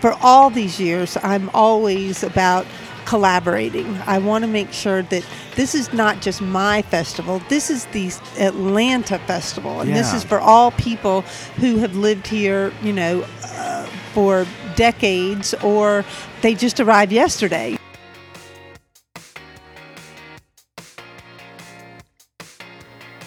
for all these years, I'm always about collaborating. I want to make sure that this is not just my festival. This is the Atlanta festival, and this is for all people who have lived here, you know, uh, for decades, or they just arrived yesterday.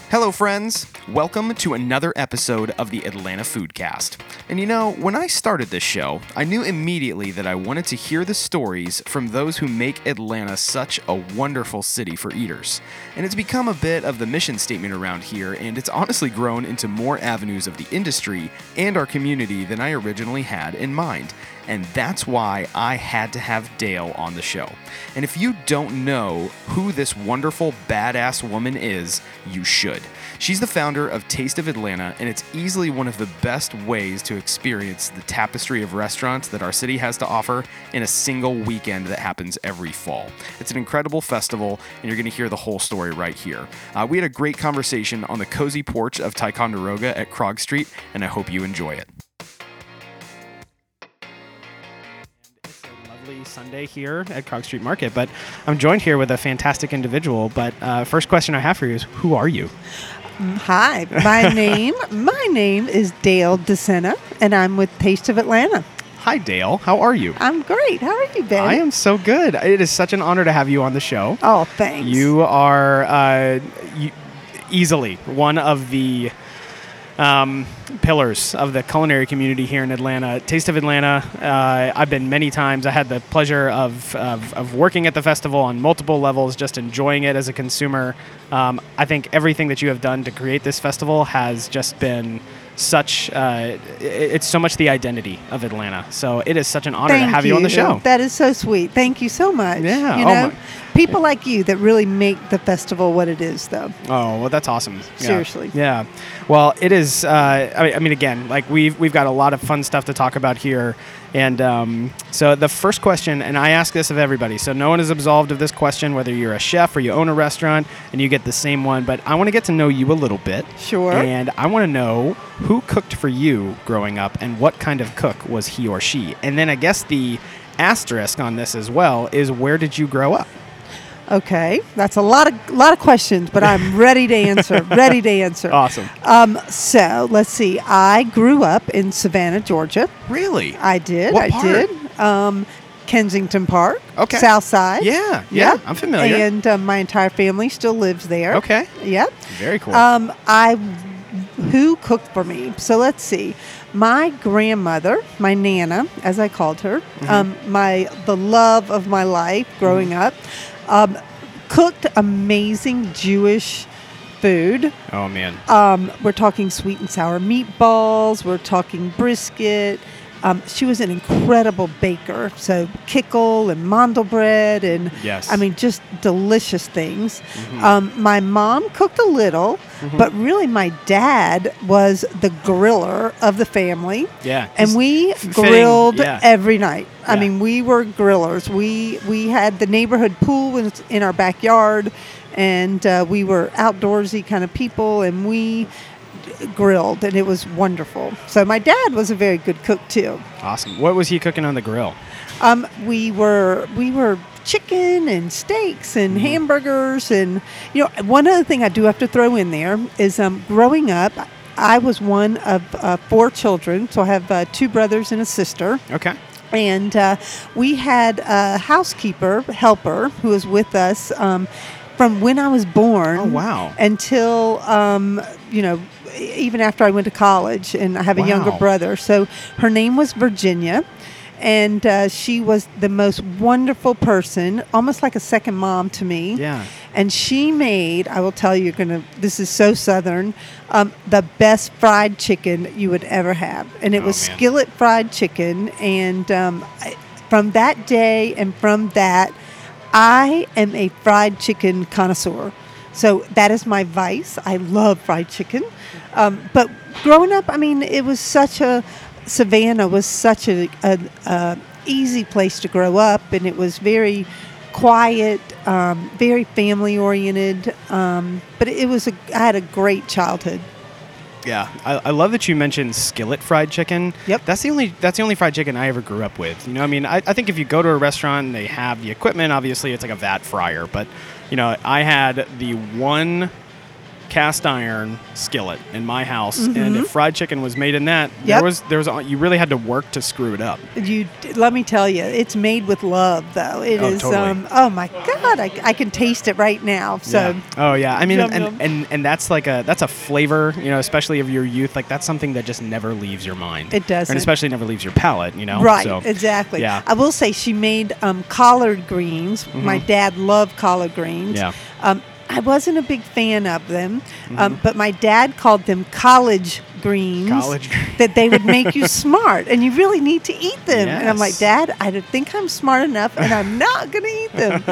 Hello, friends. Welcome to another episode of the Atlanta Foodcast. And you know, when I started this show, I knew immediately that I wanted to hear the stories from those who make Atlanta such a wonderful city for eaters. And it's become a bit of the mission statement around here, and it's honestly grown into more avenues of the industry and our community than I originally had in mind. And that's why I had to have Dale on the show. And if you don't know who this wonderful, badass woman is, you should. She's the founder of Taste of Atlanta, and it's easily one of the best ways to experience the tapestry of restaurants that our city has to offer in a single weekend that happens every fall. It's an incredible festival, and you're going to hear the whole story right here. Uh, we had a great conversation on the cozy porch of Ticonderoga at Krog Street, and I hope you enjoy it. Sunday here at Krog Street Market, but I'm joined here with a fantastic individual. But uh, first question I have for you is, who are you? Hi, my name my name is Dale DeSena, and I'm with Taste of Atlanta. Hi, Dale. How are you? I'm great. How are you, Ben? I am so good. It is such an honor to have you on the show. Oh, thanks. You are uh, you, easily one of the um, pillars of the culinary community here in Atlanta. Taste of Atlanta. Uh, I've been many times. I had the pleasure of, of, of working at the festival on multiple levels, just enjoying it as a consumer. Um, I think everything that you have done to create this festival has just been such. Uh, it's so much the identity of Atlanta. So it is such an honor Thank to have you. on the show. That is so sweet. Thank you so much. Yeah, You oh know, people like you that really make the festival what it is, though. Oh well, that's awesome. Yeah. Seriously. Yeah. Well, it is. Uh, I, I mean, again, like we've we've got a lot of fun stuff to talk about here, and um, so the first question, and I ask this of everybody, so no one is absolved of this question, whether you're a chef or you own a restaurant, and you get the same one. But I want to get to know you a little bit. Sure. And I want to know who cooked for you growing up, and what kind of cook was he or she, and then I guess the asterisk on this as well is where did you grow up? Okay, that's a lot of lot of questions, but I'm ready to answer. ready to answer. Awesome. Um, so let's see. I grew up in Savannah, Georgia. Really? I did. What I part? did. Um, Kensington Park. Okay. South Side. Yeah, yeah, I'm familiar. And um, my entire family still lives there. Okay. Yep. Very cool. Um, I who cooked for me? So let's see. My grandmother, my nana, as I called her, Mm-hmm. um, my the love of my life growing up, um, cooked amazing Jewish food. oh man. Um, we're talking sweet and sour meatballs. We're talking brisket. Um, she was an incredible baker. So kichel and mandel bread and Yes. I mean just delicious things. Um, my mom cooked a little, but really my dad was the griller of the family. Yeah. And we fitting, grilled yeah. every night. I Yeah. mean, we were grillers. We we had the neighborhood pool in, in our backyard, and uh, we were outdoorsy kind of people, and we grilled, and it was wonderful. So my dad was a very good cook too. Awesome. What was he cooking on the grill? Um, we were we were chicken and steaks Mm-hmm. and hamburgers, and you know, one other thing I do have to throw in there is um, growing up. I was one of uh, four children, so I have uh, two brothers and a sister. Okay. and uh, we had a housekeeper helper who was with us um, from when I was born. Oh, wow. Until um, you know, even after I went to college, and I have a younger brother. So her name was Virginia. And uh, she was the most wonderful person, almost like a second mom to me. Yeah. And she made, I will tell you, you're gonna. This is so southern. Um, the best fried chicken you would ever have, and it Oh, was man. skillet fried chicken. And um, I, from that day and from that, I am a fried chicken connoisseur. So that is my vice. I love fried chicken. Um, but growing up, I mean, it was such a Savannah was such a, a, a easy place to grow up, and it was very quiet, um, very family oriented. Um, but it was a I had a great childhood. Yeah, I, I love that you mentioned skillet fried chicken. Yep. That's the only that's the only fried chicken I ever grew up with. You know, I mean, I, I think if you go to a restaurant and they have the equipment, obviously it's like a vat fryer. But you know, I had the one cast iron skillet in my house, and if fried chicken was made in that, Yep. there was there was you really had to work to screw it up. You let me tell you, it's made with love, though. It Oh, is. totally. Um, oh my God, I, I can taste it right now. So yeah. oh yeah, I mean, Yum, and, yum. and and that's like a that's a flavor, you know, especially of your youth. Like that's something that just never leaves your mind. It doesn't. and especially never leaves your palate. You know, Right, So, exactly. Yeah. I will say she made um, collard greens. My dad loved collard greens. Yeah. Um, I wasn't a big fan of them, Mm-hmm. um, but my dad called them college greens. College greens. that they would make you smart, and you really need to eat them. And I'm like, Dad, I don't think I'm smart enough, and I'm not going to eat them.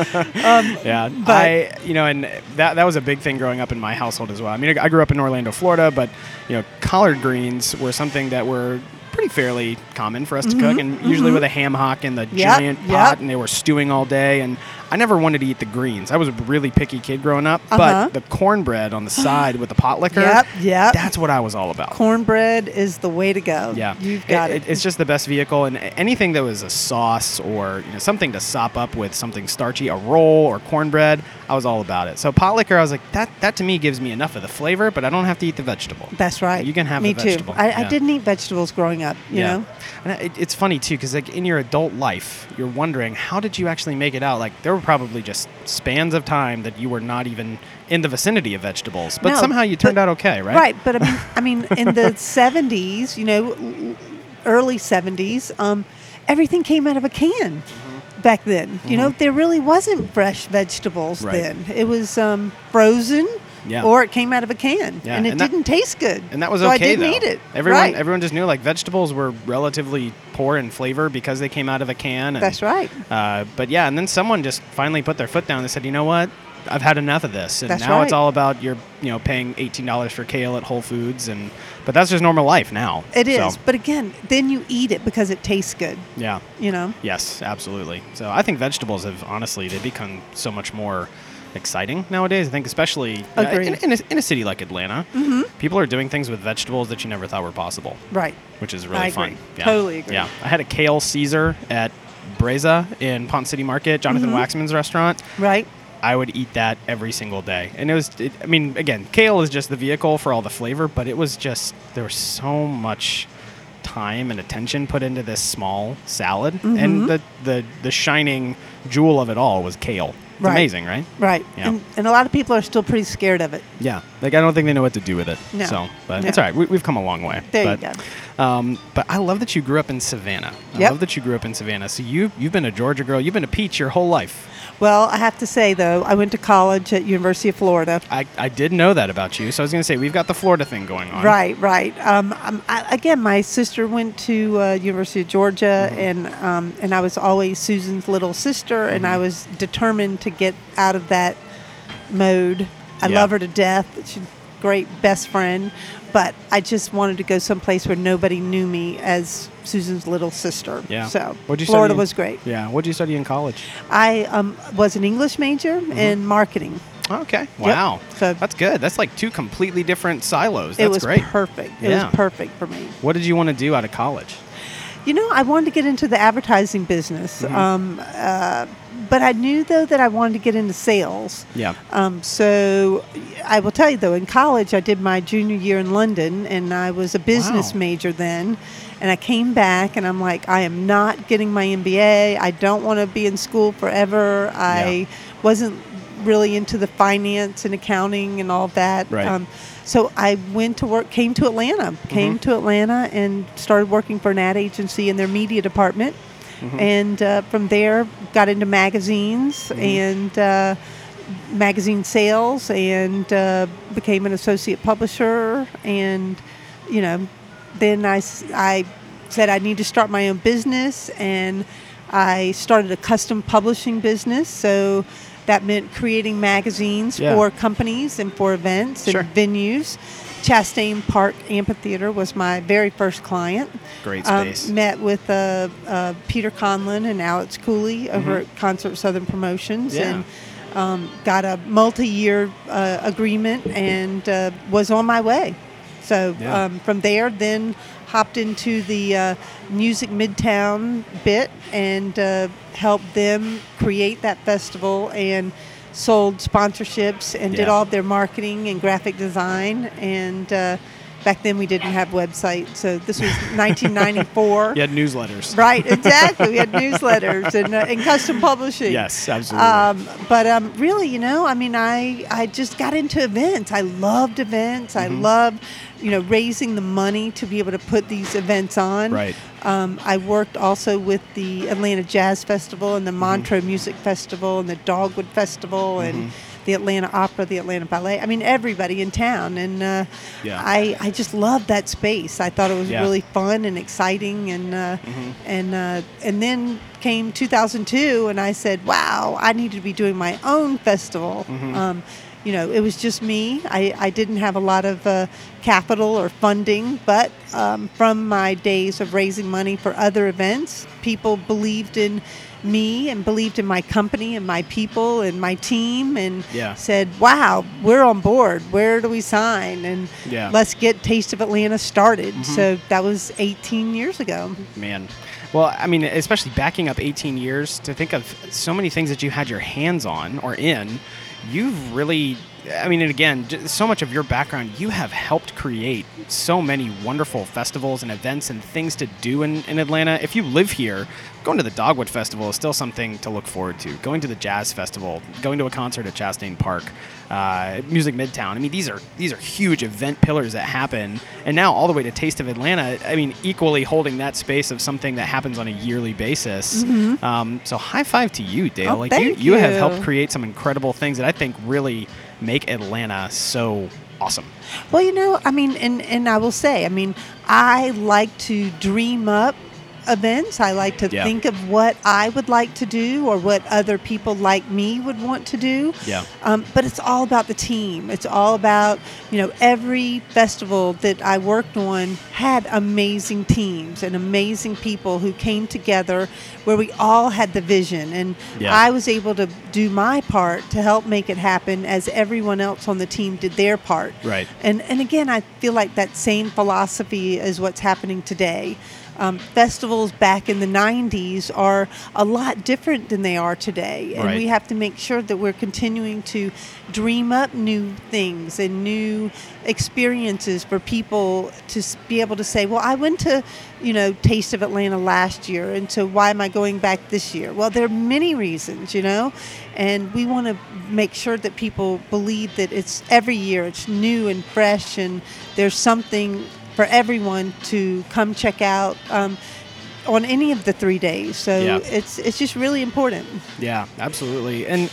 Um, Yeah, But- I you know, and that that was a big thing growing up in my household as well. I mean, I grew up in Orlando, Florida, but you know, collard greens were something that were pretty fairly common for us to cook, and usually with a ham hock in the Mm-hmm, Yep, giant yep. pot, and they were stewing all day. And I never wanted to eat the greens. I was a really picky kid growing up, Uh-huh. but the cornbread on the side with the pot liquor, Yep, yep. that's what I was all about. cornbread is the way to go. Yeah, You've got it. It's just the best vehicle, and anything that was a sauce or you know something to sop up with something starchy, a roll or cornbread, I was all about it. So pot liquor, I was like, that that to me gives me enough of the flavor, but I don't have to eat the vegetable. That's right. You can have Me the too. vegetable. I, I Yeah. didn't eat vegetables growing up. You know. And it, it's funny too, because like in your adult life, you're wondering how did you actually make it out? Like there were probably just spans of time that you were not even in the vicinity of vegetables, but No, somehow you turned but- out okay, right? Right, but I mean, I mean, in the '70s, you know, early '70s, um, everything came out of a can. Back then, you know, there really wasn't fresh vegetables Mm-hmm. Right. then. It was um, frozen, Yeah. or it came out of a can, Yeah, and it and that- didn't taste good. And that was so okay I didn't though. eat it. Everyone, right. everyone just knew like vegetables were relatively poor in flavor because they came out of a can. And, That's right. Uh, but yeah, and then someone just finally put their foot down and said, you know what? I've had enough of this, and That's now it's all about you're you know paying eighteen dollars for kale at Whole Foods, and but that's just normal life now. It is, So, but again, then you eat it because it tastes good. yeah, You know. yes, absolutely. So I think vegetables have honestly they become so much more exciting nowadays. I think especially uh, in, in, a, in a city like Atlanta, people are doing things with vegetables that you never thought were possible. Right. which is really I fun. agree. Totally agree. Yeah, I had a kale Caesar at Brezza in Ponce City Market, Jonathan Mm-hmm. Waxman's restaurant. Right. I would eat that every single day, and it was. It, I mean, again, kale is just the vehicle for all the flavor, but it was just there was so much time and attention put into this small salad, Mm-hmm. and the the the shining jewel of it all was kale. It's Right. amazing, right? Right. Yeah. And, and a lot of people are still pretty scared of it. Yeah, like I don't think they know what to do with it. No. So, but No. it's all right. We, we've come a long way. There you but, go. Um, but I love that you grew up in Savannah. I Yep. love that you grew up in Savannah. So you you've been a Georgia girl. You've been a peach your whole life. Well, I have to say though, I went to college at University of Florida. I, I did know that about you. So I was going to say we've got the Florida thing going on. Right, right. Um, um, I, again, my sister went to uh, University of Georgia, Mm-hmm. and um, and I was always Susan's little sister, and Mm-hmm. I was determined to get out of that mode. I Yeah. love her to death. She's a great best friend, but I just wanted to go someplace where nobody knew me as Susan's little sister. Yeah. So What'd you Florida study? was great. Yeah. What did you study in college? I um, was an English major Mm-hmm. in marketing. Okay. Wow. So- That's good. That's like two completely different silos. That's it was great. perfect. It Yeah. was perfect for me. What did you want to do out of college? You know, I wanted to get into the advertising business, Mm-hmm. um, uh, but I knew though that I wanted to get into sales. Yeah. Um, so I will tell you though, in college, I did my junior year in London, and I was a business Wow. major then. And I came back, and I'm like, I am not getting my MBA. I don't want to be in school forever. I wasn't really into the finance and accounting and all that. Right. Um, so I went to work, came to Atlanta, came to Atlanta, and started working for an ad agency in their media department. And uh, from there, got into magazines and uh, magazine sales, and uh, became an associate publisher. And you know, then I, I said I need to start my own business, and I started a custom publishing business. So that meant creating magazines Yeah. for companies and for events Sure. and venues. Chastain Park Amphitheater was my very first client. Great Um, space. met with uh, uh, Peter Conlon and Alex Cooley over at Concert Southern Promotions Mm-hmm. Yeah. and um, got a multi year uh, agreement and uh, was on my way. So Yeah. um, from there, then hopped into the uh, Music Midtown bit and uh, helped them create that festival and sold sponsorships and did all of their marketing and graphic design. And uh, back then we didn't have websites, so this was 1994. You had newsletters. Right, exactly. We had newsletters and, uh, and custom publishing. Yes, absolutely. Um, but um, really, you know, I mean, I I just got into events. I loved events. I Mm-hmm. loved, you know, raising the money to be able to put these events on. Right. Um, I worked also with the Atlanta Jazz Festival and the Mm-hmm. Montreux Music Festival and the Dogwood Festival and Mm-hmm. The Atlanta Opera, the Atlanta Ballet. I mean, everybody in town, and uh, Yeah. I I just loved that space. I thought it was Yeah. Mm-hmm. really fun and exciting, and uh, and uh, and then came 2002, and I said, "Wow, I need to be doing my own festival." Mm-hmm. Um, you know, it was just me. I, I didn't have a lot of uh, capital or funding, but um, from my days of raising money for other events, people believed in me and believed in my company and my people and my team and Yeah. said, wow, we're on board. Where do we sign? And Yeah. let's get Taste of Atlanta started. Mm-hmm. So that was 18 years ago. Man. Well, I mean, especially backing up 18 years to think of so many things that you had your hands on or in, you've really, I mean, and again, so much of your background, you have helped create so many wonderful festivals and events and things to do in, in Atlanta. If you live here, going to the Dogwood Festival is still something to look forward to. Going to the Jazz Festival, going to a concert at Chastain Park, uh, Music Midtown. I mean, these are these are huge event pillars that happen, and now all the way to Taste of Atlanta. I mean, equally holding that space of something that happens on a yearly basis. Um, so high five to you, Dale. Mm-hmm. Oh, like you, thank you have helped create some incredible things that I think really make Atlanta so awesome. Well, you know, I mean, and, and I will say, I mean, I like to dream up events. I like to Yeah. think of what I would like to do or what other people like me would want to do. Yeah. Um, but it's all about the team. It's all about, you know, every festival that I worked on had amazing teams and amazing people who came together where we all had the vision. And Yeah. I was able to do my part to help make it happen as everyone else on the team did their part. Right. And, and again, I feel like that same philosophy is what's happening today. Um, festivals back in the 90s are a lot different than they are today. And Right. we have to make sure that we're continuing to dream up new things and new experiences for people to be able to say, well, I went to, you know, Taste of Atlanta last year, and so why am I going back this year? Well, there are many reasons, you know, and we want to make sure that people believe that it's every year, it's new and fresh, and there's something for everyone to come check out. Um, on any of the three days, so Yeah. it's it's just really important. Yeah, absolutely. And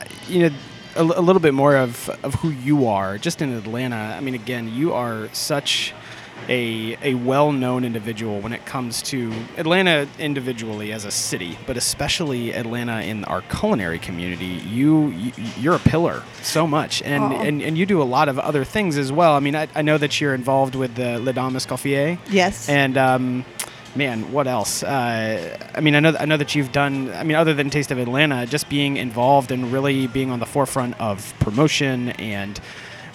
uh, you know, a, a little bit more of of who you are, just in Atlanta. I mean, again, you are such a a well-known individual when it comes to Atlanta individually as a city, but especially Atlanta in our culinary community. You, you you're a pillar so much, and, Aw. and and you do a lot of other things as well. I mean, I, I know that you're involved with the Les Dames d'Escoffier. Yes. And um, man, what else? Uh, I mean, I know I know that you've done. I mean, other than Taste of Atlanta, just being involved and really being on the forefront of promotion and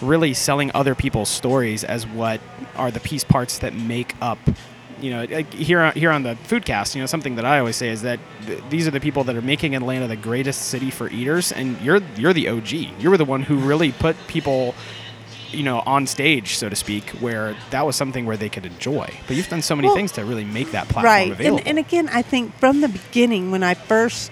really selling other people's stories as what are the piece parts that make up. You know, here on- here on the Foodcast, you know, something that I always say is that th- these are the people that are making Atlanta the greatest city for eaters, and you're you're the OG. You were the one who really put people you know, on stage, so to speak, where that was something where they could enjoy. But you've done so many Well, things to really make that platform right available. and, and again i think from the beginning when i first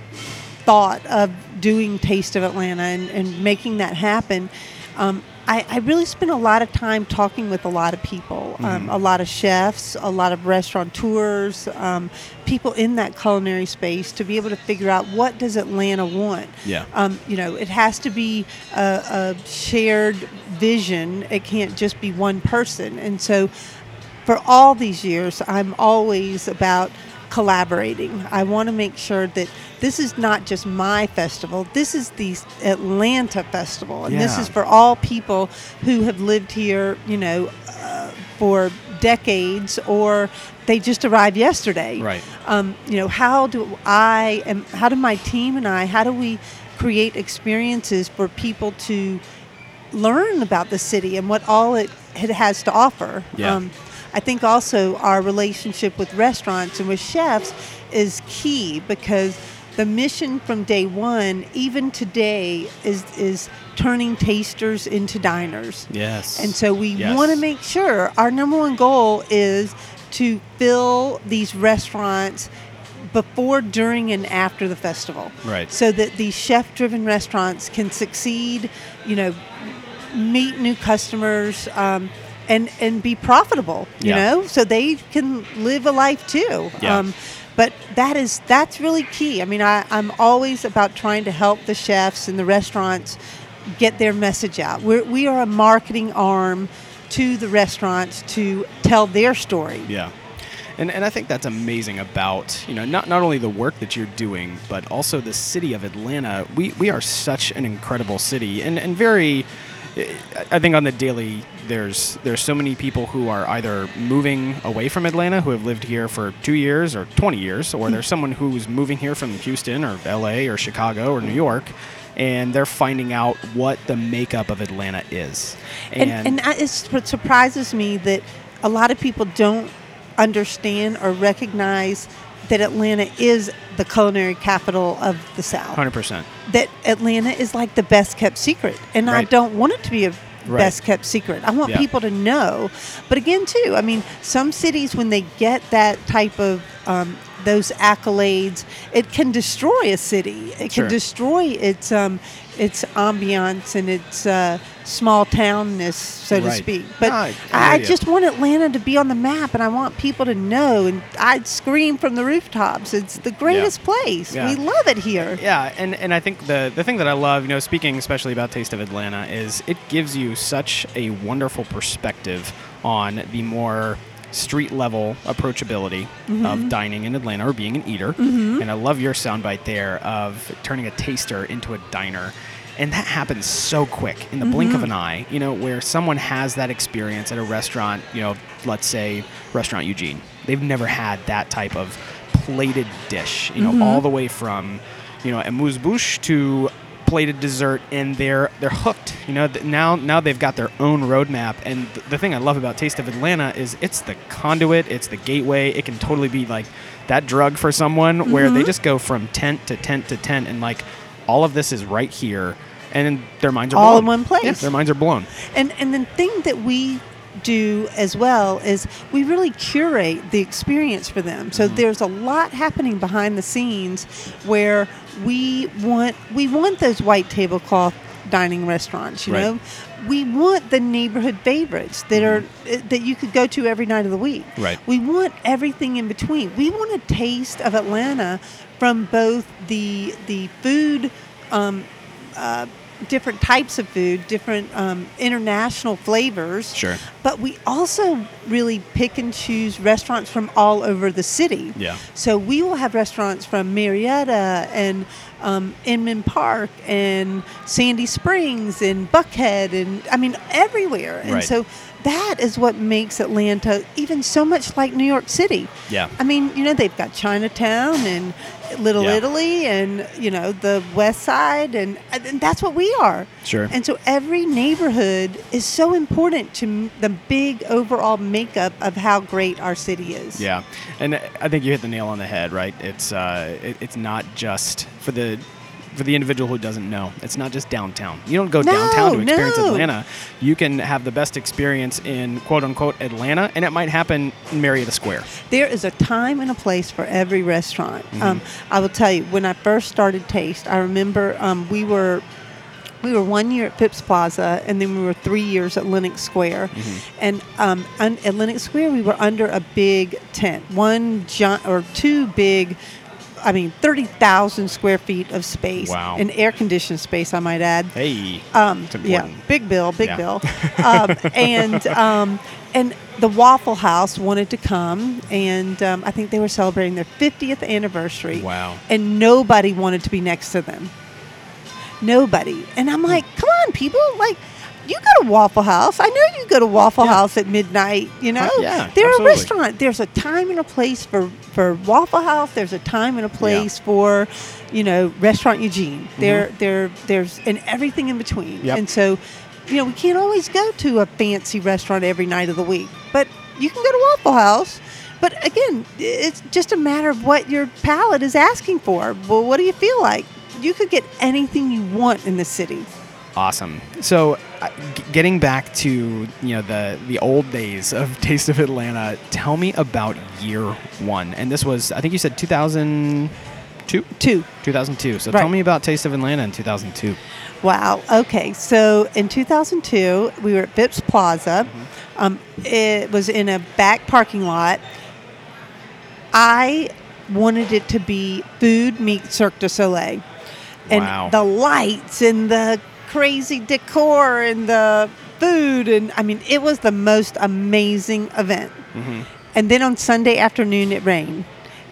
thought of doing taste of atlanta and, and making that happen um, I, I really spent a lot of time talking with a lot of people, um, Mm-hmm. a lot of chefs, a lot of restaurateurs, um, people in that culinary space to be able to figure out what does Atlanta want. Yeah. Um, you know, it has to be a, a shared vision. It can't just be one person. And so for all these years, I'm always about collaborating. I want to make sure that this is not just my festival, this is the Atlanta Festival. And this is for all people who have lived here, you know, uh, for decades or they just arrived yesterday. Right. Um, you know, how do I and how do my team and I, how do we create experiences for people to learn about the city and what all it it has to offer. Um, Yeah. I think also our relationship with restaurants and with chefs is key because the mission from day one, even today, is is turning tasters into diners. Yes. And so we Yes. want to make sure our number one goal is to fill these restaurants before, during, and after the festival. Right. So that these chef driven restaurants can succeed, you know, meet new customers. Um, and, and be profitable, you Yeah. know, so they can live a life too. Yeah. Um, but that is that's really key. I mean, I, I'm always about trying to help the chefs and the restaurants get their message out. We're, we are a marketing arm to the restaurants to tell their story. Yeah. And, and I think that's amazing about, you know, not, not only the work that you're doing, but also the city of Atlanta. We, we are such an incredible city and, and very, I think on the daily, there's there's so many people who are either moving away from Atlanta who have lived here for two years or 20 years, or there's hmm. someone who's moving here from Houston or LA or Chicago or New York, and they're finding out what the makeup of Atlanta is. And, and I- it's, what surprises me that a lot of people don't understand or recognize that Atlanta is the culinary capital of the South. 100%. that Atlanta is like the best kept secret, and I don't want it to be a Right. best kept secret. I want Yeah. people to know. But again, too, I mean, some cities when they get that type of um, those accolades, it can destroy a city. It Sure. can destroy its um, its ambiance and its uh, small townness, so to speak. But I- I I, just want Atlanta to be on the map, and I want people to know. And I'd scream from the rooftops, "It's the greatest place. Yeah. We love it here." Yeah, and, and I think the the thing that I love, you know, speaking especially about Taste of Atlanta, is it gives you such a wonderful perspective on the more street level approachability mm-hmm. of dining in Atlanta or being an eater. Mm-hmm. And I love your soundbite there of turning a taster into a diner. And that happens so quick in the blink of mm-hmm. an eye, you know, where someone has that experience at a restaurant, you know, let's say Restaurant Eugene. They've never had that type of plated dish, you know, all the way from, you know, amuse bouche to plated dessert and they're they're hooked you know now now they've got their own roadmap. And th- the thing i love about taste of atlanta is it's the conduit it's the gateway. It can totally be like that drug for someone where they mm-hmm. just go from tent to tent to tent and like all of this is right here. And their minds are All blown. in one place. Yeah, their minds are blown. And and the thing that we do as well is we really curate the experience for them. So there's a lot happening behind the scenes where we want we want those white tablecloth dining restaurants, you Right. know. We want the neighborhood favorites that are uh, that you could go to every night of the week. Right. We want everything in between. We want a taste of Atlanta from both the the food um, uh, different types of food, different um, international flavors. Sure. But we also really pick and choose restaurants from all over the city. Yeah. So we will have restaurants from Marietta and um, Inman Park and Sandy Springs and Buckhead and I mean everywhere. And Right. so that is what makes Atlanta even so much like New York City. Yeah. I mean, you know, they've got Chinatown and Little Yeah. Italy and, you know, the West Side, and, and that's what we are. Sure. And so every neighborhood is so important to the big overall makeup of how great our city is. Yeah, and I think you hit the nail on the head. Right? It's uh, it, it's not just for the for the individual who doesn't know. It's not just downtown. You don't go No, downtown to experience no. Atlanta. You can have the best experience in quote unquote Atlanta, and it might happen in Marietta Square. There is a time and a place for every restaurant. Mm-hmm. Um, I will tell you, when I first started Taste, I remember um, we were we were one year at Phipps Plaza, and then we were three years at Lenox Square. Mm-hmm. And um, un- at Lenox Square, we were under a big tent, one giant or two big. I mean, thirty thousand square feet of space, Wow. and air conditioned space. I might add. Hey, Um, yeah, big bill, big Yeah. bill. Um, and um, and the Waffle House wanted to come, and um, I think they were celebrating their 50th anniversary. Wow. And nobody wanted to be next to them. Nobody. And I'm like, come on, people, like. You go to Waffle House. I know you go to Waffle Yeah. House at midnight. You know, Uh, yeah, they're absolutely. a restaurant. There's a time and a place for for Waffle House. There's a time and a place for, you know, Restaurant Eugene. There, there, there's and everything in between. Mm-hmm. Yep. And so, you know, we can't always go to a fancy restaurant every night of the week, but you can go to Waffle House. But again, it's just a matter of what your palate is asking for. Well, what do you feel like? You could get anything you want in the city. Awesome. So, getting back to you know the the old days of Taste of Atlanta, tell me about year one. And this was, I think you said 2002. Two. 2002. So Right. tell me about Taste of Atlanta in 2002. Wow. Okay. So in 2002, we were at Phipps Plaza. Um, it was in a back parking lot. I wanted it to be food meet Cirque du Soleil. And Wow. the lights and the crazy decor and the food. And I mean, it was the most amazing event. Mm-hmm. And then on Sunday afternoon, it rained.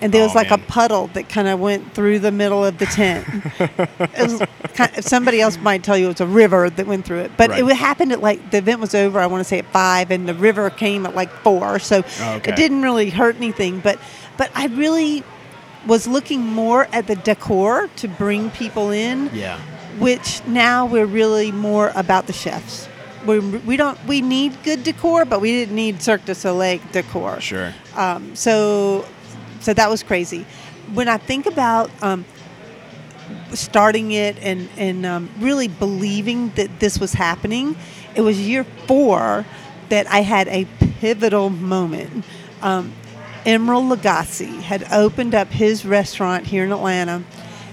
And there oh, was Oh, like man. a puddle that kind of went through the middle of the tent. it was kind of, somebody else might tell you it was a river that went through it, but Right. it happened at like the event was over. I want to say at five, and the river came at like four, so Oh, Okay. it didn't really hurt anything. But but I really was looking more at the decor to bring people in, Yeah. Which now we're really more about the chefs. We, we don't we need good decor, but we didn't need Cirque du Soleil decor. Sure. Um, so, so that was crazy. When I think about um, starting it and and um, really believing that this was happening, it was year four that I had a pivotal moment. Um, Emeril Lagasse had opened up his restaurant here in Atlanta.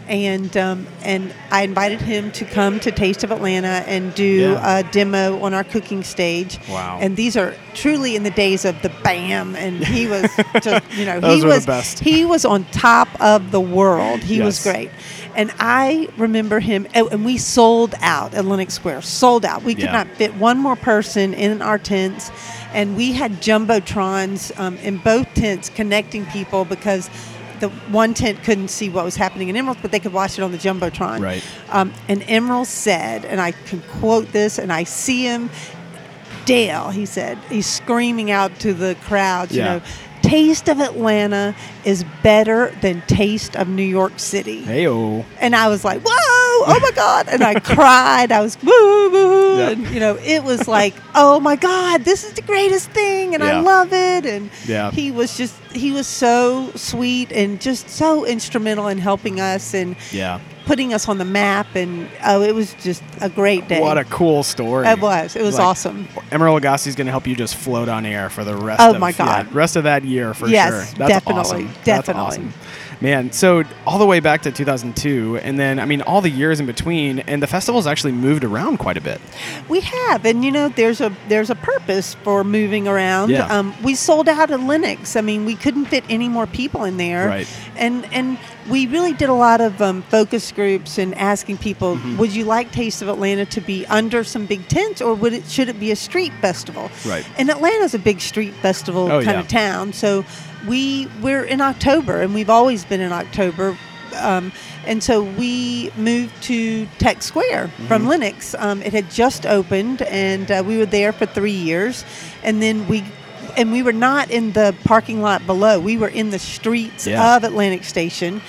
And um, and I invited him to come to Taste of Atlanta and do Yeah. a demo on our cooking stage. Wow. And these are truly in the days of the BAM, and he was just you know Those he was best. he was on top of the world. He was great, and I remember him. And we sold out at Lenox Square. Sold out. We could Yeah. not fit one more person in our tents, and we had jumbotrons um, in both tents connecting people because. The one tent couldn't see what was happening in Emeril, but they could watch it on the jumbotron. Right. Um, and Emeril said, and I can quote this, and I see him Dale, he said, he's screaming out to the crowd, you Yeah. know, Taste of Atlanta is better than Taste of New York City. Heyo. And I was like, whoa, oh my God. And I cried. I was, woo, woo. Yeah. And, you know, it was like, oh my God, this is the greatest thing. And Yeah. I love it. And Yeah. he was just, he was so sweet and just so instrumental in helping us and Yeah. Putting us on the map. And oh, it was just a great day. What a cool story. It was. It was Like, awesome. Emeril Lagasse is going to help you just float on air for the rest Oh of my yeah, God. rest of that year for Yes, sure. That's definitely, awesome. That's definitely. awesome. Man, so all the way back to 2002, and then I mean all the years in between, and the festival's actually moved around quite a bit. We have, and you know, there's a there's a purpose for moving around. Yeah. Um, we sold out at Lenox. I mean, we couldn't fit any more people in there. Right. And and we really did a lot of um, focus groups and asking people, Mm-hmm. would you like Taste of Atlanta to be under some big tents, or would it should it be a street festival? Right. And Atlanta's a big street festival Oh, kind yeah. of town, so we we're in October, and we've always been in October. Um, and so we moved to Tech Square from Mm-hmm. Lenox. Um, it had just opened, and uh, we were there for three years. And then we, and we were not in the parking lot below. We were in the streets Yeah. of Atlantic Station,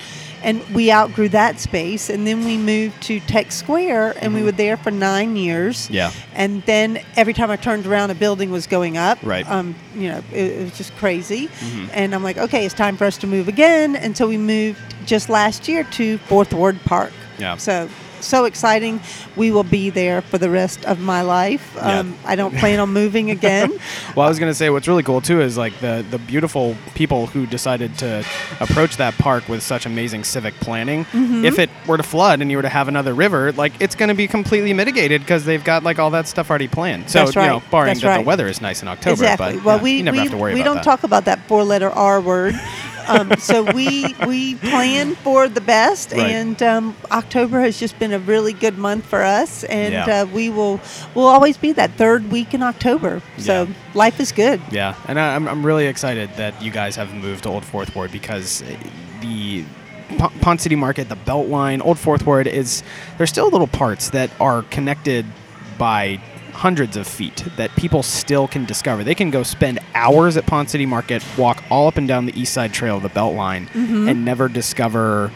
and we outgrew that space. And then we moved to Tech Square, and we were there for nine years. Mm-hmm. Yeah. And then every time I turned around, a building was going up. Right. Mm-hmm. Um, you know, it, it was just crazy. Mm-hmm. And I'm like, okay, it's time for us to move again. And so we moved just last year to Fourth Ward Park. Yeah. So so exciting. We will be there for the rest of my life. Yeah. Um, I don't plan on moving again. Well, I was going to say what's really cool too is like the the beautiful people who decided to approach that park with such amazing civic planning. Mm-hmm. If it were to flood and you were to have another river, like it's going to be completely mitigated because they've got like all that stuff already planned. So That's you know, barring That's that right. the weather is nice in October, exactly. but well, yeah, we you never we, have to worry we don't that. talk about that four-letter R word. Um, so we we plan for the best, Right. and um, October has just been a really good month for us, and Yeah. uh, we will will always be that third week in October. So Yeah. life is good. Yeah, and I, I'm, I'm really excited that you guys have moved to Old Fourth Ward because uh, the Pon- Ponce City Market, the Beltline, Old Fourth Ward is there's still little parts that are connected by hundreds of feet that people still can discover. They can go spend hours at Ponce City Market, walk all up and down the East Side Trail of the Beltline, mm-hmm. and never discover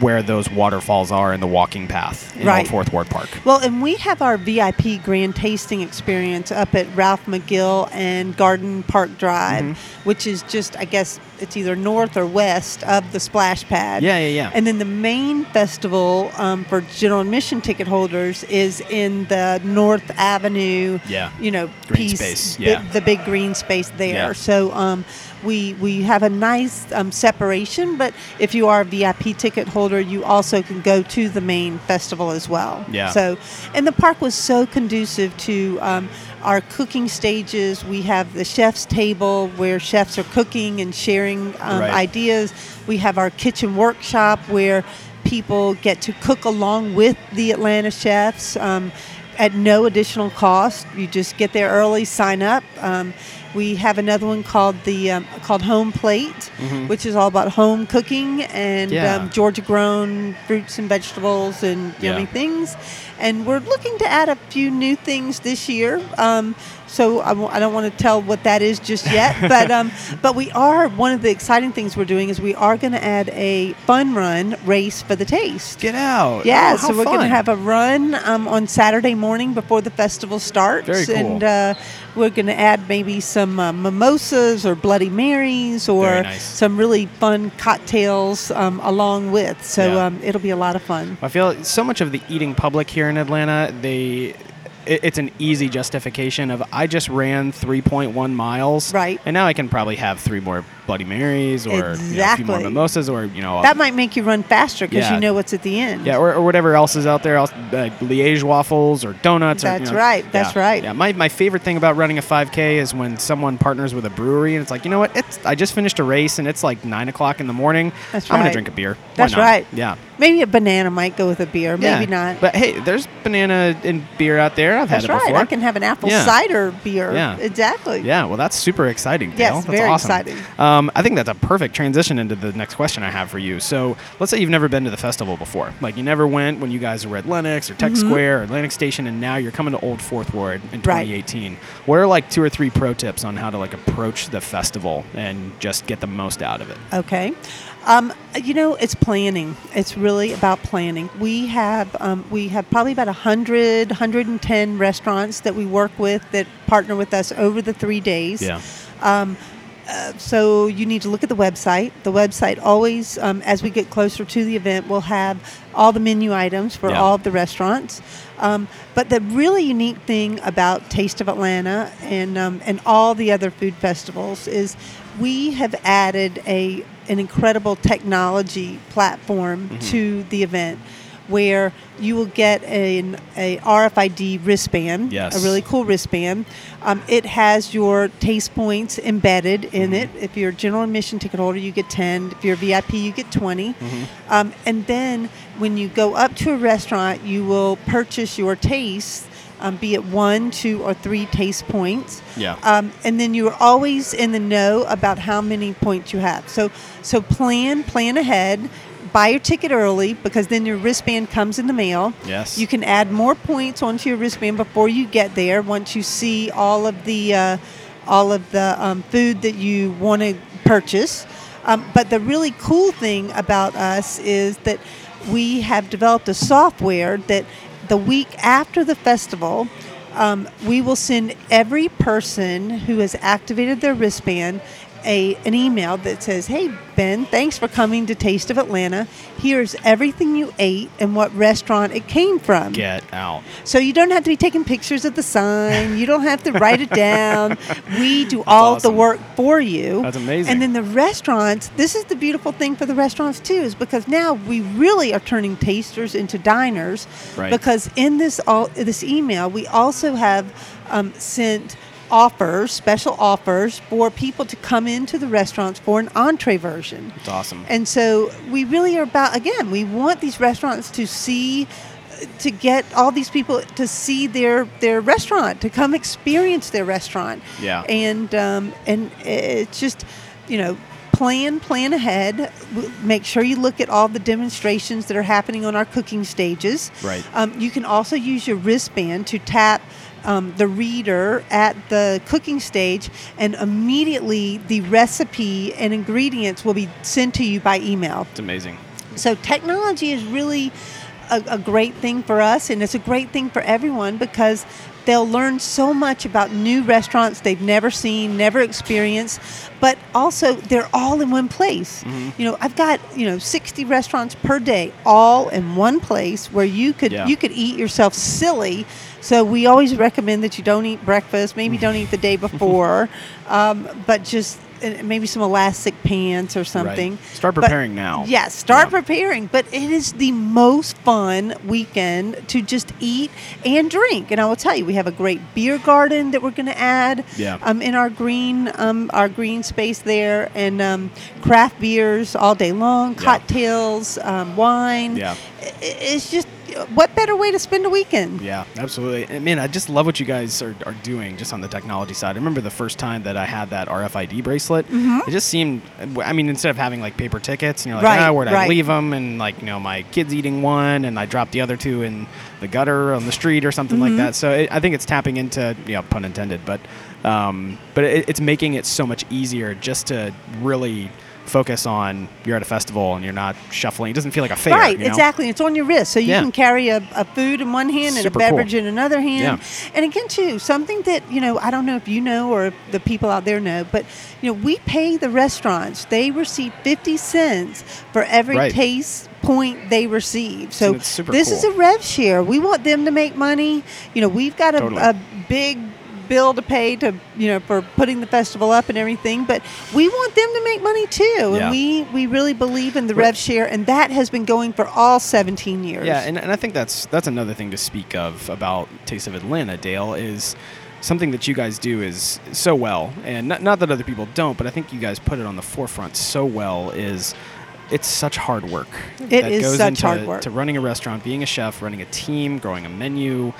where those waterfalls are in the walking path in Right. Old Fourth Ward Park. Well, and we have our VIP grand tasting experience up at Ralph McGill and Garden Park Drive, Mm-hmm. which is just, I guess, it's either north or west of the splash pad. Yeah, yeah, yeah. And then the main festival um, for general admission ticket holders is in the North Avenue. Yeah. You know, Green piece, space, the- yeah. The, big green space there. Yeah. So um, we we have a nice um, separation, but if you are a VIP ticket holder, you also can go to the main festival as well. Yeah. So, and the park was so conducive to um, our cooking stages. We have the chef's table where chefs are cooking and sharing um, Right. ideas. We have our kitchen workshop where people get to cook along with the Atlanta chefs. Um, at no additional cost, you just get there early, sign up. Um, we have another one called the um, called Home Plate, which is all about home cooking and Mm-hmm. Yeah. um, Georgia grown fruits and vegetables and Yeah. yummy things. And we're looking to add a few new things this year. So I w- I don't want to tell what that is just yet, but um, but we are one of the exciting things we're doing is we are going to add a fun run race for the taste. Get out. Yeah, Oh, so we're going to have a run um, on Saturday morning before the festival starts, Very cool. and uh, we're going to add maybe some uh, mimosas or Bloody Marys or nice. some really fun cocktails um, along with. So Yeah. um, it'll be a lot of fun. I feel so much of the eating public here in Atlanta, they it's an easy justification of I just ran 3.1 miles, Right. And now I can probably have three more Bloody Marys or you know, a few more mimosas or you know That might make you run faster because Yeah. you know what's at the end. yeah, or, or whatever else is out there, else, uh, Liège waffles or donuts. or, you That's know, right, that's yeah. right. Yeah, my, my favorite thing about running a 5K is when someone partners with a brewery and it's like, you know what? It's I just finished a race and it's like nine o'clock in the morning. That's I'm gonna drink a beer. That's right. Yeah. Maybe a banana might go with a beer. Maybe yeah. not. But hey, there's banana and beer out there. I've That's had it before. That's right. before. I can have an apple Yeah. cider beer. Yeah. Exactly. Yeah, well, that's super exciting. Dale. Yes, that's very awesome. exciting. Um, I think that's a perfect transition into the next question I have for you. So, let's say you've never been to the festival before. Like, you never went when you guys were at Lenox or Tech Mm-hmm. Square or Atlantic Station, and now you're coming to Old Fourth Ward in Right. 2018. What are like two or three pro tips on how to like approach the festival and just get the most out of it? Okay. Um, you know, it's planning. It's really about planning. We have um, we have probably about 100, 110 restaurants that we work with that partner with us over the three days. Yeah. So you need to look at the website. The website always, um, as we get closer to the event, will have all the menu items for Yeah. all of the restaurants. Um, but the really unique thing about Taste of Atlanta and um, and all the other food festivals is we have added a an incredible technology platform Mm-hmm. to the event where you will get an a RFID wristband, Yes. a really cool wristband. Um, it has your taste points embedded in Mm-hmm. it. If you're a general admission ticket holder, you get 10. If you're a VIP, you get 20. Mm-hmm. Um, and then when you go up to a restaurant, you will purchase your taste, um, be it one, two, or three taste points. Yeah. Um, and then you're always in the know about how many points you have. So, so plan, plan ahead. Buy your ticket early because then your wristband comes in the mail. Yes. You can add more points onto your wristband before you get there. Once you see all of the uh, all of the um, food that you want to purchase. Um, but the really cool thing about us is that we have developed a software that the week after the festival, um, we will send every person who has activated their wristband a, an email that says, Hey, Ben, thanks for coming to Taste of Atlanta. Here's everything you ate and what restaurant it came from. Get out. So you don't have to be taking pictures of the sign. You don't have to write it down. We do all awesome. the work for you. That's amazing. And then the restaurants, this is the beautiful thing for the restaurants too, is because now we really are turning tasters into diners. Right. Because in this all this email, we also have um, sent offers, special offers for people to come into the restaurants for an entree version. It's awesome. And so we really are about again, we want these restaurants to see to get all these people to see their their restaurant, to come experience their restaurant. Yeah. And um, and it's just, you know, plan plan ahead. Make sure you look at all the demonstrations that are happening on our cooking stages. Right. Um, you can also use your wristband to tap um, the reader at the cooking stage, and immediately the recipe and ingredients will be sent to you by email. It's amazing. So technology is really a, a great thing for us, and it's a great thing for everyone because they'll learn so much about new restaurants they've never seen, never experienced, but also they're all in one place. Mm-hmm. You know, I've got you know 60 restaurants per day, all in one place where you could Yeah. you could eat yourself silly. So we always recommend that you don't eat breakfast, maybe don't eat the day before, um, but just maybe some elastic pants or something. Start But- preparing now. Yes, start Yeah. preparing. But it is the most fun weekend to just eat and drink. And I will tell you, we have a great beer garden that we're going to add Yeah. um, in our green um, our green space there, and um, craft beers all day long, cocktails, um, wine. Yeah. It's just what better way to spend a weekend? Yeah, absolutely. And man, I just love what you guys are, are doing just on the technology side. I remember the first time that I had that RFID bracelet. It just seemed, I mean, instead of having like paper tickets and you're like, Mm-hmm. Right, ah, where'd I leave them? And like, you know, my kid's eating one and I dropped the other two in the gutter on the street or something Mm-hmm. like that. So it, I think it's tapping into, you know, pun intended, but, um, but it, it's making it so much easier just to really focus on you're at a festival and you're not shuffling. It doesn't feel like a fair. Right, you know? exactly. It's on your wrist, so you Yeah. can carry a, a food in one hand and a beverage cool. in another hand. Yeah. And again, too, something that you know, I don't know if you know or the people out there know, but you know, we pay the restaurants. They receive fifty cents for every Right. taste point they receive. So super this is a rev share. We want them to make money. You know, we've got a, Totally. a big bill to pay to you know for putting the festival up and everything but we want them to make money too Yeah. and we we really believe in the rev share and that has been going for all 17 years Yeah, and, and I think that's that's another thing to speak of about Taste of Atlanta, Dale, is something that you guys do is so well, and not, not that other people don't, but I think you guys put it on the forefront so well. Is it's such hard work. It that is goes such into, hard work. to running a restaurant, being a chef, running a team, growing a menu,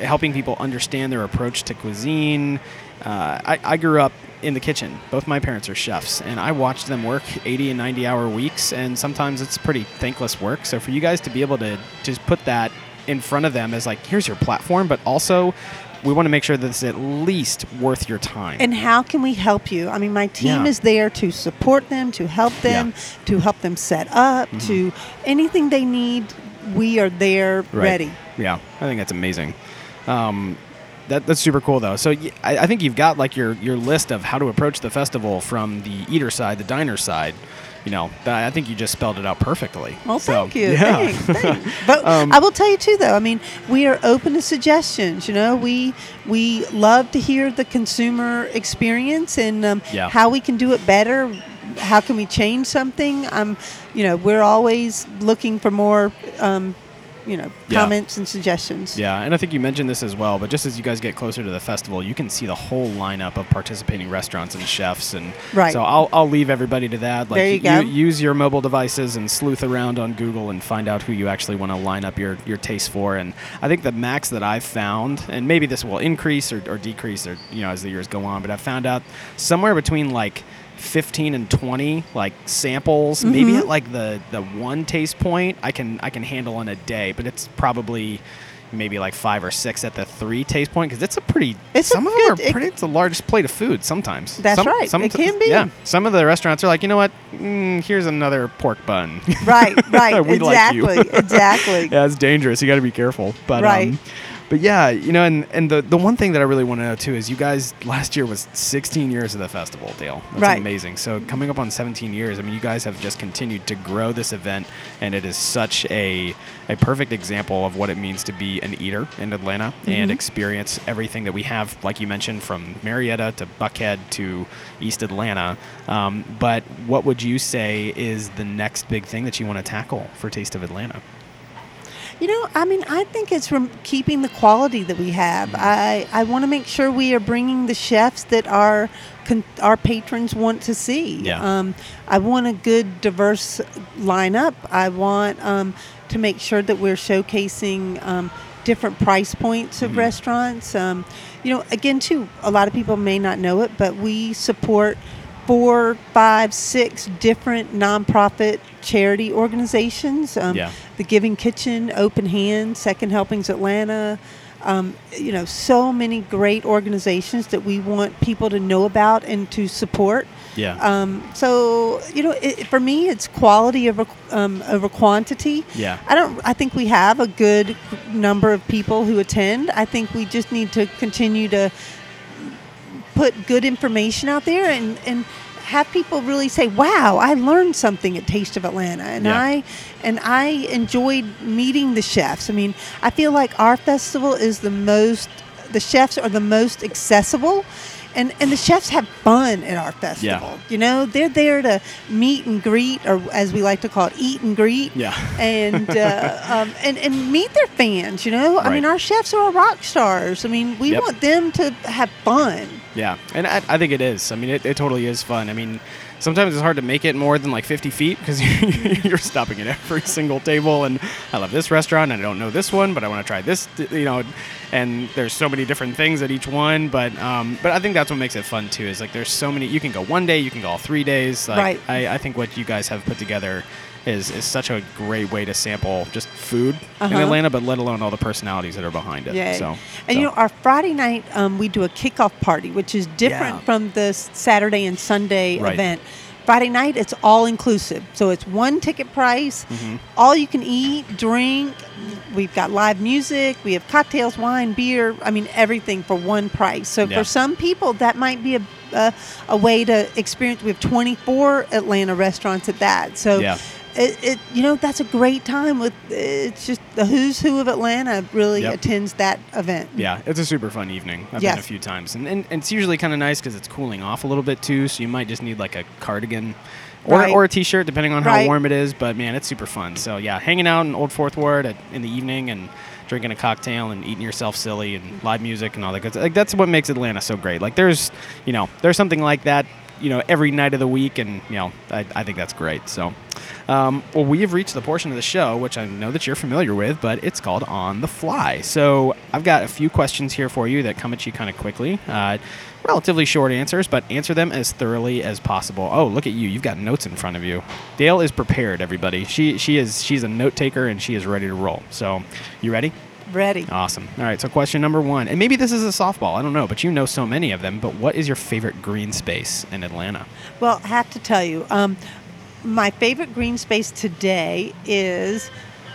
helping people understand their approach to cuisine. Uh, I, I grew up in the kitchen. Both my parents are chefs, and I watched them work 80 and 90 hour weeks, and sometimes it's pretty thankless work. So for you guys to be able to just put that in front of them as like, here's your platform, but also we want to make sure that it's at least worth your time. and how can we help you i mean my team Yeah. is there to support them to help them to help them set up Mm-hmm. to anything they need we are there Right. ready Yeah, I think that's amazing. Um, that, that's super cool though. So y- I, I think you've got like your your list of how to approach the festival from the eater side, the diner side. You know, that- I think you just spelled it out perfectly. Well, So, thank you. Yeah. Thanks, thanks. But Um, I will tell you too, though. I mean, we are open to suggestions. You know, we we love to hear the consumer experience and um, Yeah. how we can do it better. How can we change something? Um, you know, we're always looking for more. Um, you know, Yeah. comments and suggestions. Yeah, and I think you mentioned this as well, but just as you guys get closer to the festival, you can see the whole lineup of participating restaurants and chefs, and Right. so I'll, I'll leave everybody to that. Like, There you go. use your mobile devices and sleuth around on Google and find out who you actually want to line up your, your taste for. And I think the max that I've found, and maybe this will increase or, or decrease, or you know, as the years go on, but I've found out somewhere between like 15 and 20 like samples maybe Mm-hmm. at like the the one taste point i can i can handle in a day but it's probably maybe like five or six at the three taste point because it's a pretty It's some of good- them are it- pretty it's the largest plate of food sometimes That's Some- right. some- It can be. yeah some of the restaurants are like you know what mm, here's another pork bun Right, right, We like you. exactly, exactly. yeah, it's dangerous. You got to be careful. But Right. um, but yeah, you know, and and the the one thing that I really want to know too is you guys last year was 16 years of the festival, Dale. That's Right. amazing. So coming up on 17 years, I mean, you guys have just continued to grow this event, and it is such a a perfect example of what it means to be an eater in Atlanta and experience everything that we have, like you mentioned, from Marietta to Buckhead to East Atlanta. Um, but what would you say is the next big thing that you want to tackle for Taste of Atlanta? You know, I mean, I think it's from keeping the quality that we have. I, I want to make sure we are bringing the chefs that our con- our patrons want to see. Yeah. Um, I want a good, diverse lineup. I want um, to make sure that we're showcasing um, different price points of restaurants. Um, you know, again, too, a lot of people may not know it, but we support four, five, six different nonprofit charity organizations. Um, Yeah. the Giving Kitchen, Open Hand, Second Helpings Atlanta, Um, you know, so many great organizations that we want people to know about and to support. Yeah. Um, so you know, it, for me, it's quality over um, over quantity. Yeah. I don't. I think we have a good number of people who attend. I think we just need to continue to put good information out there and and have people really say, "Wow, I learned something at Taste of Atlanta," and Yeah. I and I enjoyed meeting the chefs. I mean, I feel like our festival is the most. The chefs are the most accessible. And, and the chefs have fun at our festival. You know, they're there to meet and greet, or as we like to call it, eat and greet Yeah. and, uh, um, and and meet their fans. You know, I mean, our chefs are our rock stars. I mean, we Yep. want them to have fun. Yeah, and I, I think it is. I mean, it, it totally is fun. I mean, sometimes it's hard to make it more than like 50 feet because you're stopping at every single table. And I love this restaurant, and I don't know this one, but I want to try this. You know, and there's so many different things at each one. But um, but I think that's what makes it fun too. Is like there's so many. You can go one day, you can go all three days. Like, Right. I, I think what you guys have put together. Is, is such a great way to sample just food in Uh-huh. Atlanta, but let alone all the personalities that are behind it. Yeah. So, and so. you know, our Friday night we um, do a kickoff party, which is different Yeah. from the Saturday and Sunday Right. event. Friday night, it's all inclusive, so it's one ticket price. Mm-hmm. All you can eat, drink. We've got live music. We have cocktails, wine, beer. I mean, everything for one price. So Yeah. for some people, that might be a, a a way to experience. We have 24 Atlanta restaurants at that. So. Yeah. It, it, you know, that's a great time. With it's just the who's who of Atlanta really Yep. attends that event. Yeah, it's a super fun evening. I've been a few times, and, and, and it's usually kind of nice because it's cooling off a little bit too. So you might just need like a cardigan or, Right. or a t-shirt, depending on how Right. warm it is. But man, it's super fun. So yeah, hanging out in Old Fourth Ward at, in the evening and drinking a cocktail and eating yourself silly and live music and all that good stuff. Like that's what makes Atlanta so great. Like there's, you know, there's something like that, you know, every night of the week, and you know, I, I think that's great. So. Um, well, we have reached the portion of the show which I know that you're familiar with, but it's called On the Fly. So I've got a few questions here for you that come at you kind of quickly. Uh, relatively short answers, but answer them as thoroughly as possible. Oh, look at you! You've got notes in front of you. Dale is prepared. Everybody, she she is she's a note taker and she is ready to roll. So, you ready? Ready. Awesome. All right. So, question number one, and maybe this is a softball. I don't know, but you know so many of them. But what is your favorite green space in Atlanta? Well, I have to tell you, um, my favorite green space today is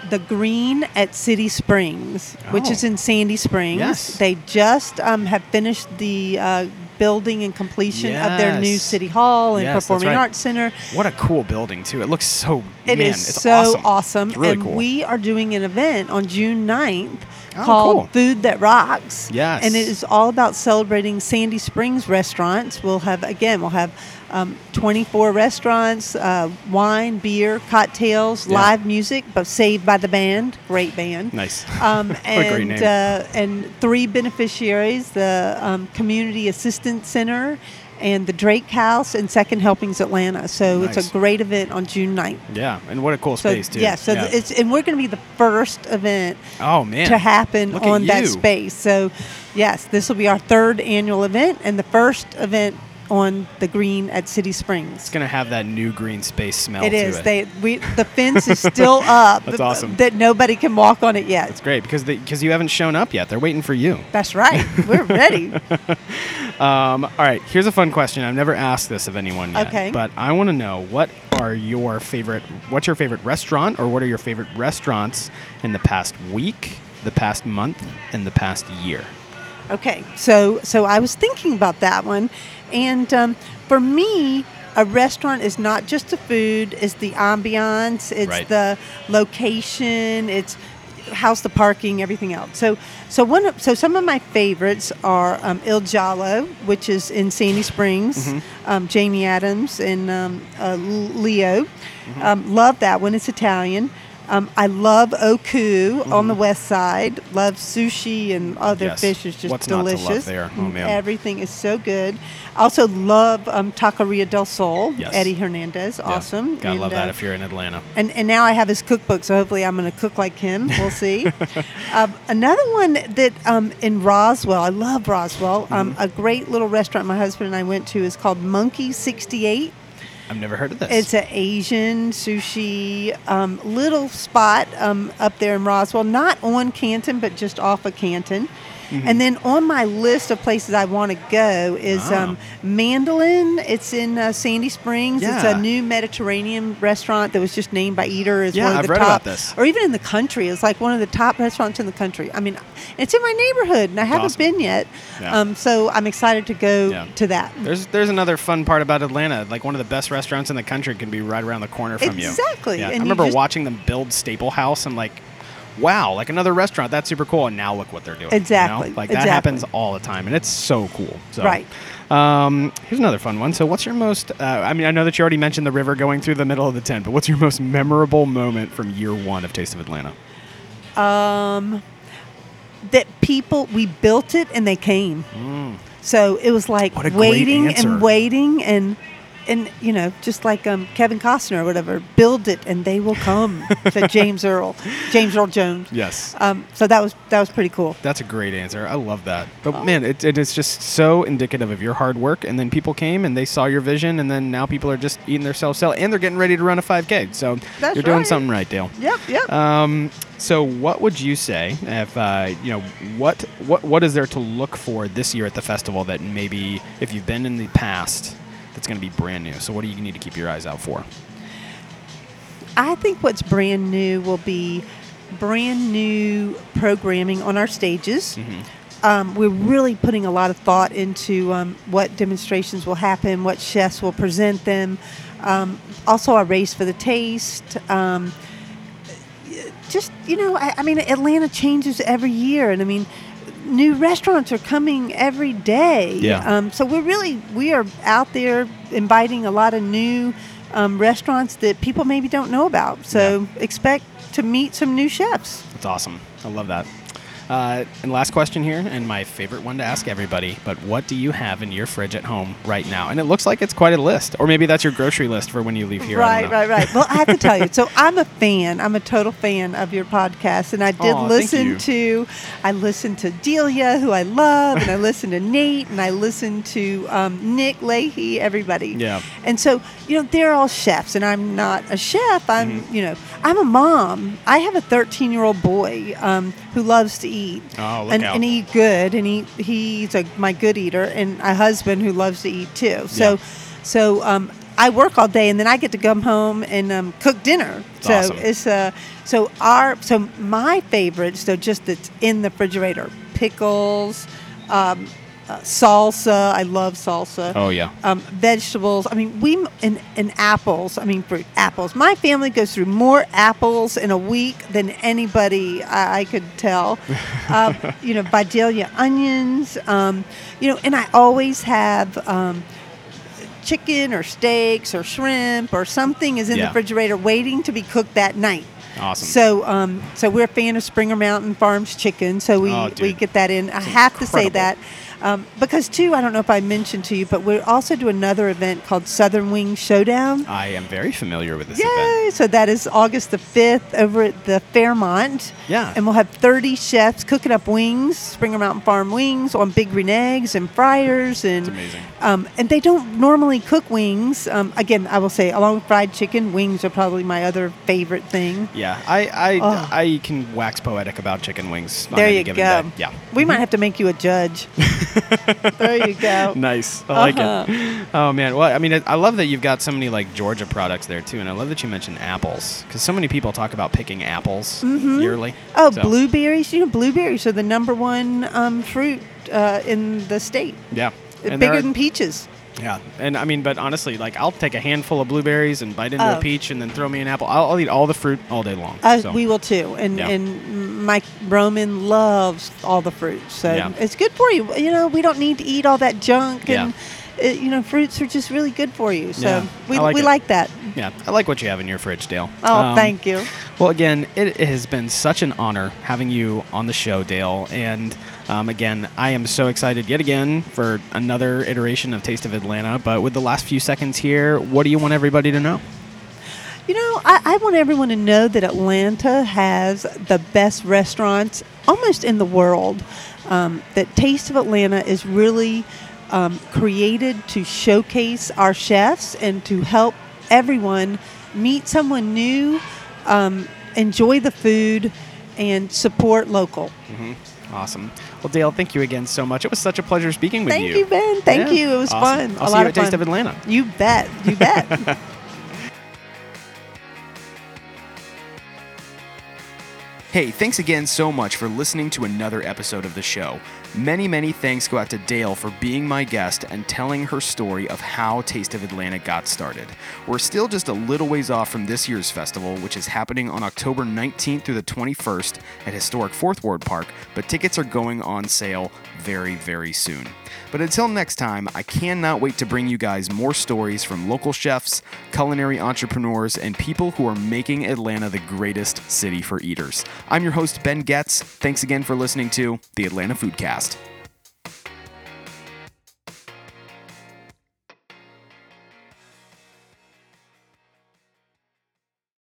the green at City Springs, which Oh. is in Sandy Springs. Yes. They just um, have finished the uh, building and completion of their new City Hall and Yes, Performing right. Arts Center. What a cool building too! It looks so. It man, is it's so awesome. awesome. It's really and cool. we are doing an event on June 9th Oh, called cool. Food That Rocks. Yes. And it is all about celebrating Sandy Springs restaurants. We'll have, again, we'll have um, 24 restaurants, uh, wine, beer, cocktails, Yeah. live music, but saved by the band. Great band. Nice. Um, What a and great name. Uh, and three beneficiaries: the um, Community Assistance Center, and the Drake House, and Second Helpings Atlanta. So it's a great event on June 9th. Yeah, and what a cool So space too. yeah, so th- it's and we're going to be the first event oh man to happen Look on that space. So yes, this will be our third annual event and the first event on the green at City Springs. It's gonna have that new green space smell. It to is. It. They we the fence is still up. That's awesome. That nobody can walk on it yet. It's great because because you haven't shown up yet. They're waiting for you. That's right. We're ready. Um, all right, here's a fun question. I've never asked this of anyone yet. Okay. But I want to know what are your favorite? What's your favorite restaurant, or what are your favorite restaurants in the past week, the past month, and the past year? Okay, so so I was thinking about that one, and um, for me, a restaurant is not just the food; it's the ambiance, it's Right. the location, it's how's the parking, everything else. So so one of, so some of my favorites are um, Il Giallo, which is in Sandy Springs, Mm-hmm. um, Jamie Adams and um, uh, Leo. Mm-hmm. Um, love that one. It's Italian. Um, I love Oku on the west side. Love sushi and other. Yes. fish is just What's not to love delicious. there? Oh, Mm, man. Everything is so good. Also love um, Taqueria del Sol. Yes. Eddie Hernandez, Yeah, awesome. Gotta And, love uh, that if you're in Atlanta. and, and now I have his cookbook, so hopefully I'm going to cook like him. We'll see. um, another one that um, in Roswell, I love Roswell. Um, Mm-hmm. a great little restaurant my husband and I went to is called Monkey 68. I've never heard of this. It's an Asian sushi um, little spot um, up there in Roswell, not on Canton, but just off of Canton. Mm-hmm. And then on my list of places I want to go is Ah. um, Mandolin. It's in uh, Sandy Springs. It's a new Mediterranean restaurant that was just named by Eater as Yeah, one of I've the read top, about this. or even in the country. It's like one of the top restaurants in the country. I mean, it's in my neighborhood, and I haven't awesome. been yet. Yeah. Um, so I'm excited to go Yeah. to that. There's there's another fun part about Atlanta. Like one of the best restaurants in the country can be right around the corner from you. Exactly, Yeah. I remember just- watching them build Staplehouse and like, wow, like another restaurant. That's super cool. And now look what they're doing. you know? Exactly, Like that exactly. happens all the time, and it's so cool. So, Right. Um, here's another fun one. So, what's your most? Uh, I mean, I know that you already mentioned the river going through the middle of the tent, but what's your most memorable moment from year one of Taste of Atlanta? um, that people we built it and they came. Mm. So it was like waiting and waiting and and you know just like um, Kevin Costner or whatever, build it and they will come. said James Earl, James Earl Jones. Yes. Um, so that was that was pretty cool. That's a great answer. I love that. But Oh. man, it, it is just so indicative of your hard work. And then people came and they saw your vision, and then now people are just eating their self sell, and they're getting ready to run a 5K. So That's you're doing right. something right, Dale. Yep, yep. Um, so what would you say if uh, you know what what what is there to look for this year at the festival that maybe if you've been in the past that's going to be brand new? So what do you need to keep your eyes out for? I think what's brand new will be brand new programming on our stages. Um, we're really putting a lot of thought into um, what demonstrations will happen, what chefs will present them. Um, also, a race for the taste. Um, just you know, I, I mean, Atlanta changes every year, and I mean, new restaurants are coming every day. Yeah. Um, so we're really we are out there inviting a lot of new um, restaurants that people maybe don't know about. So expect to meet some new chefs. That's awesome. I love that. Uh, and last question here, and my favorite one to ask everybody, but what do you have in your fridge at home right now? And it looks like it's quite a list, or maybe that's your grocery list for when you leave here. Right, right, right. Well, I have to tell you. So I'm a fan. I'm a total fan of your podcast, and I did Aw, thank listen to. I listened to Delia, who I love, and I listened to Nate, and I listened to um, Nick Leahy. Everybody. Yeah. And so you know they're all chefs, and I'm not a chef. I'm Mm-hmm. you know I'm a mom. I have a 13 year old boy um, who loves to eat. Oh, lok and, out. and eat good, and he he's a my good eater, and a husband who loves to eat too. So, Yeah. so um, I work all day, and then I get to come home and um, cook dinner. so awesome. it's uh, so our so my favorites, so just that's in the refrigerator, pickles, um, uh, salsa. I love salsa. Oh, yeah. Um, vegetables. I mean, we and, and apples. I mean, fruit apples. My family goes through more apples in a week than anybody I, I could tell. um, you know, Vidalia onions. Um, you know, and I always have. Um, chicken or steaks or shrimp or something is in Yeah. the refrigerator waiting to be cooked that night. Awesome. So, um, so we're a fan of Springer Mountain Farms chicken, so we, Oh, we get that in. I have to say that um, because too, I don't know if I mentioned to you, but we also do another event called Southern Wing Showdown. I am very familiar with this event. Yay! So that is August the fifth over at the Fairmont. Yeah. and we'll have thirty chefs cooking up wings, Springer Mountain Farm wings on big green eggs and fryers, and It's amazing. um, and they don't normally cook wings. Um, again, I will say, along with fried chicken, wings are probably my other favorite thing. Yeah, I I, Oh. I can wax poetic about chicken wings. on There any you given go. day. Yeah. We might have to make you a judge. there you go. Nice. I like Uh-huh. it. Oh man. Well, I mean, I I love that you've got so many like Georgia products there too, and I love that you mentioned apples because so many people talk about picking apples mm-hmm. yearly. Oh, So, blueberries! You know, blueberries are the number one um, fruit uh, in the state. Yeah. And Bigger than peaches. Yeah, and I mean, but honestly, like I'll take a handful of blueberries and bite into a Oh. peach, and then throw me an apple. I'll, I'll eat all the fruit all day long. Uh, so. We will too, and Yeah. and Mike Roman loves all the fruit, so Yeah. it's good for you. You know, we don't need to eat all that junk, and Yeah. Uh, you know, fruits are just really good for you. So Yeah, we like we it. like that. Yeah, I like what you have in your fridge, Dale. Oh, Um, thank you. Well, again, it, it has been such an honor having you on the show, Dale. And um, again, I am so excited yet again for another iteration of Taste of Atlanta. But with the last few seconds here, what do you want everybody to know? You know, I, I want everyone to know that Atlanta has the best restaurants almost in the world. Um, that Taste of Atlanta is really um, created to showcase our chefs and to help everyone meet someone new, um, enjoy the food, and support local. Awesome. Well, Dale, thank you again so much. It was such a pleasure speaking with Thank you. Thank you, Ben. Thank Yeah. you. It was Awesome. fun. I'll a see lot you of at Taste fun. of Atlanta. You bet. You bet. Hey, thanks again so much for listening to another episode of the show. Many, many thanks go out to Dale for being my guest and telling her story of how Taste of Atlanta got started. We're still just a little ways off from this year's festival, which is happening on October 19th through the 21st at historic Fourth Ward Park, but tickets are going on sale very, very soon. But until next time, I cannot wait to bring you guys more stories from local chefs, culinary entrepreneurs, and people who are making Atlanta the greatest city for eaters. I'm your host, Ben Getz. Thanks again for listening to the Atlanta Foodcast.